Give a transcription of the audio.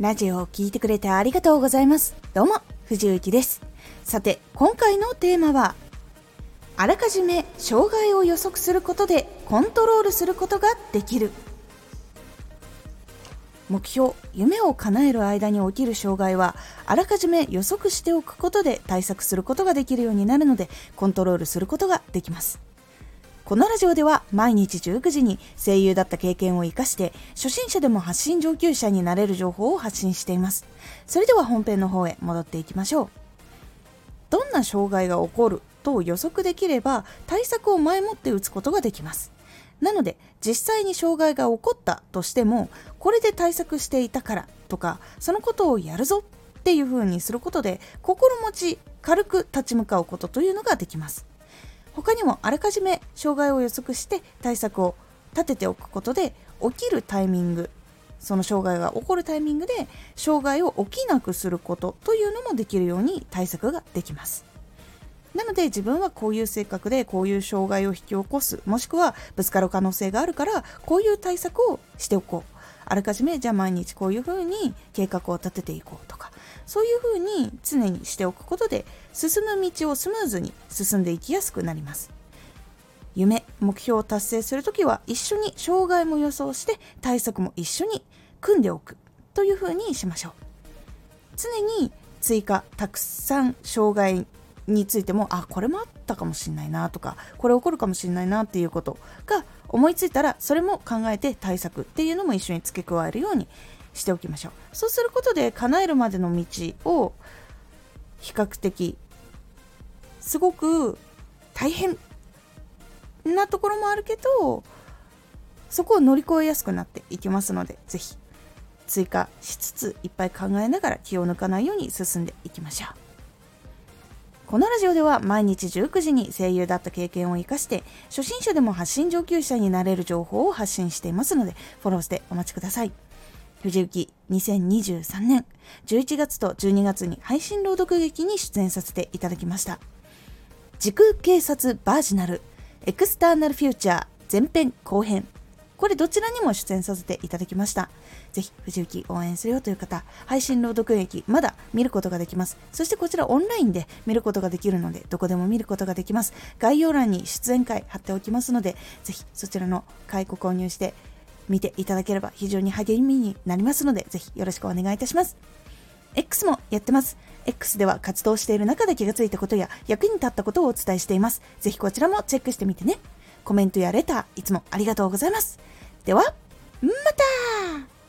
ラジオを聴いてくれてありがとうございます。どうも、藤幸です。さて、今回のテーマは、あらかじめ障害を予測することでコントロールすることができる。目標、夢を叶える間に起きる障害は、あらかじめ予測しておくことで対策することができるようになるので、コントロールすることができます。このラジオでは毎日19時に声優だった経験を活かして初心者でも発信上級者になれる情報を発信しています。それでは本編の方へ戻っていきましょう。どんな障害が起こると予測できれば対策を前もって打つことができます。なので実際に障害が起こったとしてもこれで対策していたからとかそのことをやるぞっていう風にすることで心持ち軽く立ち向かうことというのができます。他にもあらかじめ障害を予測して対策を立てておくことで起きるタイミングその障害が起こるタイミングで障害を起きなくすることというのもできるように対策ができます。なので自分はこういう性格でこういう障害を引き起こすもしくはぶつかる可能性があるからこういう対策をしておこう。あらかじめじゃあ毎日こういうふうに計画を立てていこうとか。そういうふうに常にしておくことで進む道をスムーズに進んでいきやすくなります。夢目標を達成するときは一緒に障害も予想して対策も一緒に組んでおくというふうにしましょう。常に追加たくさん障害についてもあこれもあったかもしれないなとかこれ起こるかもしれないなっていうことが思いついたらそれも考えて対策っていうのも一緒に付け加えるようにしておきましょうそうすることで叶えるまでの道を比較的すごく大変なところもあるけどそこを乗り越えやすくなっていきますので是非追加しつついっぱい考えながら気を抜かないように進んでいきましょうこのラジオでは毎日19時に声優だった経験を生かして初心者でも発信上級者になれる情報を発信していますのでフォローしてお待ちください。藤幸2023年11月と12月に配信朗読劇に出演させていただきました。時空警察バージナルエクスターナルフューチャー前編後編これどちらにも出演させていただきました。ぜひ、藤雪応援するよという方、配信朗読劇、まだ見ることができます。そしてこちらオンラインで見ることができるので、どこでも見ることができます。概要欄に出演会貼っておきますので、ぜひそちらの回ご購入して見ていただければ非常に励みになりますので、ぜひよろしくお願いいたします。X もやってます。X では活動している中で気がついたことや役に立ったことをお伝えしています。ぜひこちらもチェックしてみてね。コメントやレター、いつもありがとうございます。では、また